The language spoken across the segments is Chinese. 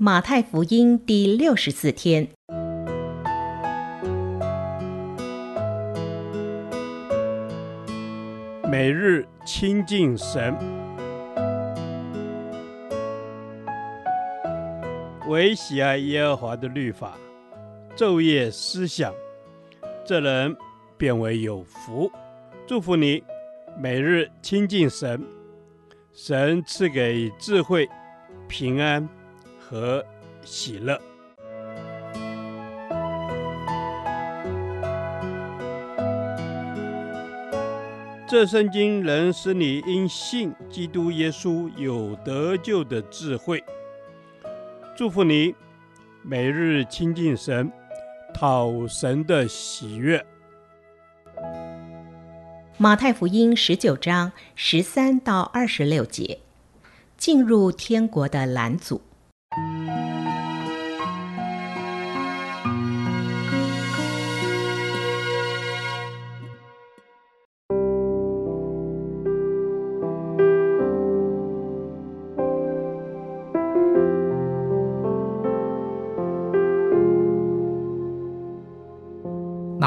马太福音第六十四天，每日亲近神，唯喜爱耶和华的律法，昼夜思想，这人便为有福。祝福你，每日亲近神，神赐给智慧、平安和喜乐。这圣经能使你因信基督耶稣有得救的智慧。祝福你，每日亲近神，讨神的喜悦。马太福音十九章十三到二十六节，进入天国的拦阻。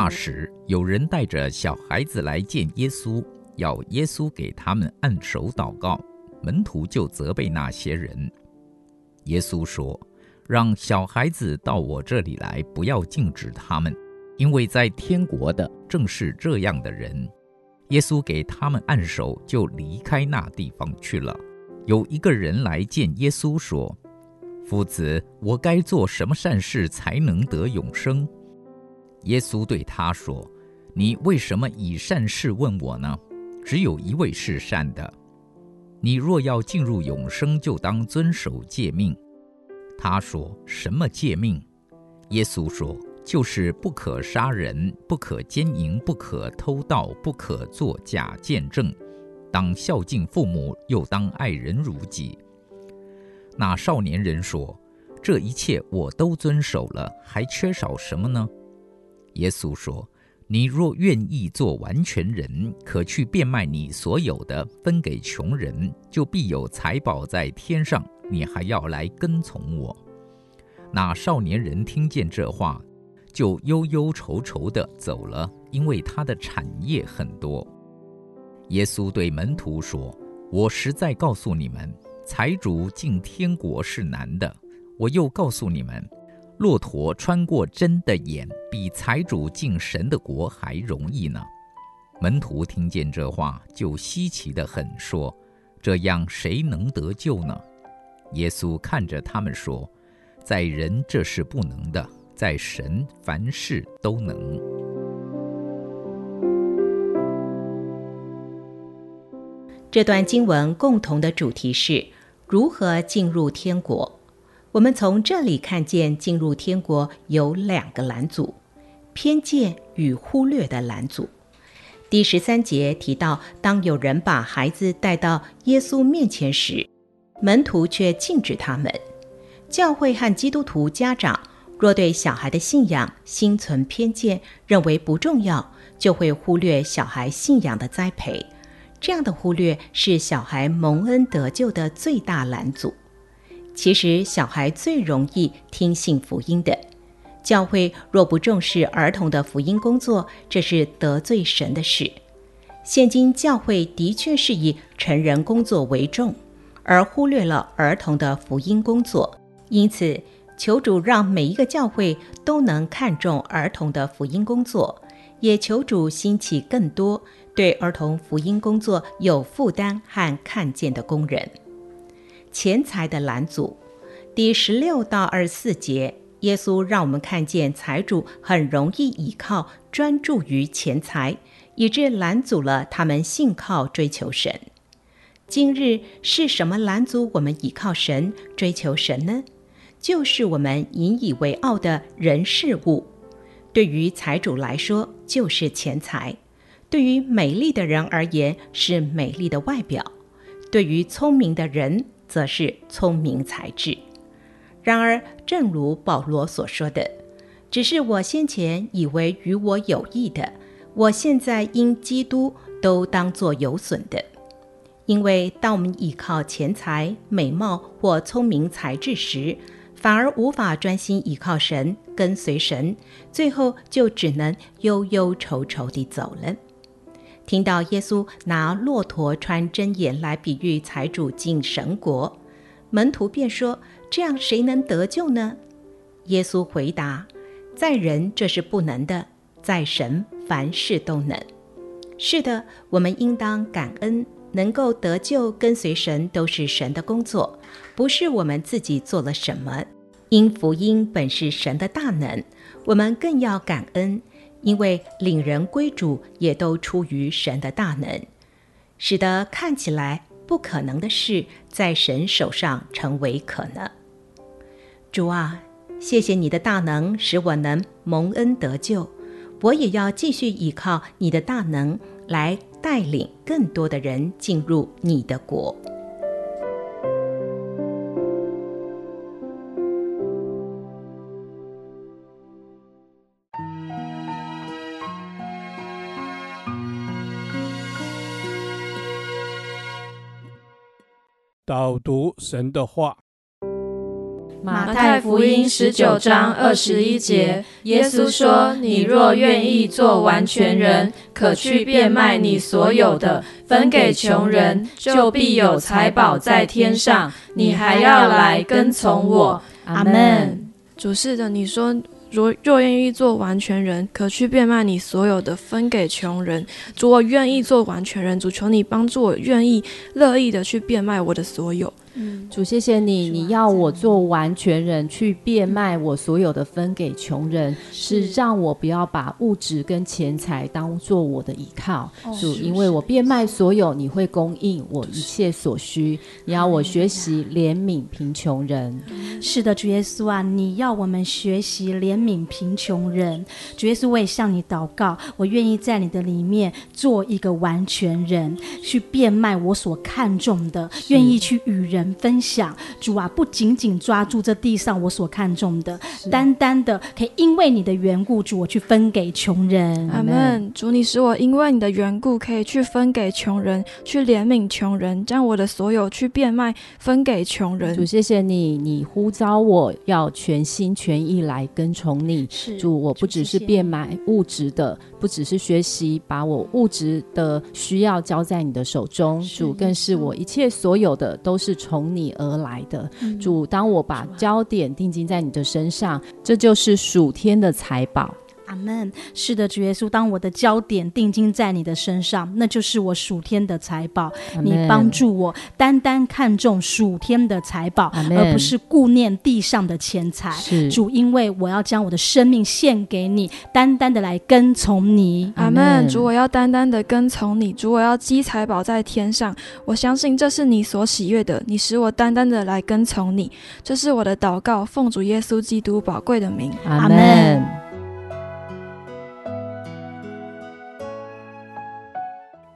那时，有人带着小孩子来见耶稣，要耶稣给他们按手祷告。门徒就责备那些人。耶稣说：“让小孩子到我这里来，不要禁止他们，因为在天国的正是这样的人。”耶稣给他们按手，就离开那地方去了。有一个人来见耶稣，说：“夫子，我该做什么善事才能得永生？”耶稣对他说：“你为什么以善事问我呢？只有一位是善的。你若要进入永生，就当遵守诫命。”他说：“什么诫命？”耶稣说：“就是不可杀人，不可奸淫，不可偷盗，不可作假见证，当孝敬父母，又当爱人如己。”那少年人说：“这一切我都遵守了，还缺少什么呢？”耶稣说：“你若愿意做完全人，可去变卖你所有的，分给穷人，就必有财宝在天上。你还要来跟从我。”那少年人听见这话，就忧忧愁愁地走了，因为他的产业很多。耶稣对门徒说：“我实在告诉你们，财主进天国是难的。我又告诉你们。”骆驼穿过针的眼，比财主进神的国还容易呢。门徒听见这话，就稀奇得很，说：“这样谁能得救呢？”耶稣看着他们说：“在人这是不能的，在神凡事都能。”这段经文共同的主题是如何进入天国。我们从这里看见，进入天国有两个拦阻：偏见与忽略的拦阻。第十三节提到，当有人把孩子带到耶稣面前时，门徒却禁止他们。教会和基督徒家长若对小孩的信仰心存偏见，认为不重要，就会忽略小孩信仰的栽培。这样的忽略是小孩蒙恩得救的最大拦阻。其实，小孩最容易听信福音的。教会若不重视儿童的福音工作，这是得罪神的事。现今教会的确是以成人工作为重，而忽略了儿童的福音工作。因此，求主让每一个教会都能看重儿童的福音工作，也求主兴起更多对儿童福音工作有负担和看见的工人。钱财的拦阻，第十六到二十四节，耶稣让我们看见财主很容易倚靠、专注于钱财，以致拦阻了他们信靠、追求神。今日是什么拦阻我们倚靠神、追求神呢？就是我们引以为傲的人事物。对于财主来说，就是钱财；对于美丽的人而言，是美丽的外表；对于聪明的人，则是聪明才智。然而，正如保罗所说的，只是我先前以为与我有益的，我现在因基督都当作有损的。因为当我们倚靠钱财、美貌或聪明才智时，反而无法专心依靠神，跟随神，最后就只能忧忧愁愁地走了。听到耶稣拿骆驼穿针眼来比喻财主进神国，门徒便说：“这样谁能得救呢？”耶稣回答：“在人这是不能的，在神凡事都能。”是的，我们应当感恩，能够得救跟随神都是神的工作，不是我们自己做了什么。因福音本是神的大能，我们更要感恩。因为领人归主也都出于神的大能，使得看起来不可能的事，在神手上成为可能。主啊，谢谢你的大能，使我能蒙恩得救。我也要继续依靠你的大能，来带领更多的人进入你的国。导读神的话，马太福音十九章二十一节，耶稣说：“你若愿意做完全人，可去变卖你所有的，分给穷人，就必有财宝在天上。你还要来跟从我。”阿门。主是的，你说。若若愿意做完全人，可去变卖你所有的，分给穷人。主，我愿意做完全人，主求你帮助我，愿意乐意的去变卖我的所有。嗯，主谢谢你，你要我做完全人，去变卖我所有的，分给穷人，是让我不要把物质跟钱财当做我的依靠。主，因为我变卖所有，你会供应我一切所需。你要我学习怜悯贫穷人。是的，主耶稣啊，你要我们学习怜悯贫穷人。主耶稣，我也向你祷告，我愿意在你的里面做一个完全人，去变卖我所看重的，愿意去与人。分享，主啊，不仅仅抓住这地上我所看重的，单单的可以因为你的缘故，主我去分给穷人。阿门。主，你使我因为你的缘故可以去分给穷人，去怜悯穷人，将我的所有去变卖分给穷人。主，谢谢你，你呼召我要全心全意来跟从你。是，主，我不只是变卖物质的，不只是学习把我物质的需要交在你的手中，主，更是我一切所有的都是从。你而来的主，当我把焦点定睛在你的身上，这就是属天的财宝。阿门。是的，主耶稣，当我的焦点定睛在你的身上，那就是我属天的财宝。你帮助我单单看重属天的财宝，而不是顾念地上的钱财。主，因为我要将我的生命献给你，单单的来跟从你。阿门。主，我要单单的跟从你。主，我要积财宝在天上。我相信这是你所喜悦的。你使我单单的来跟从你。这是我的祷告，奉主耶稣基督宝贵的名。阿门。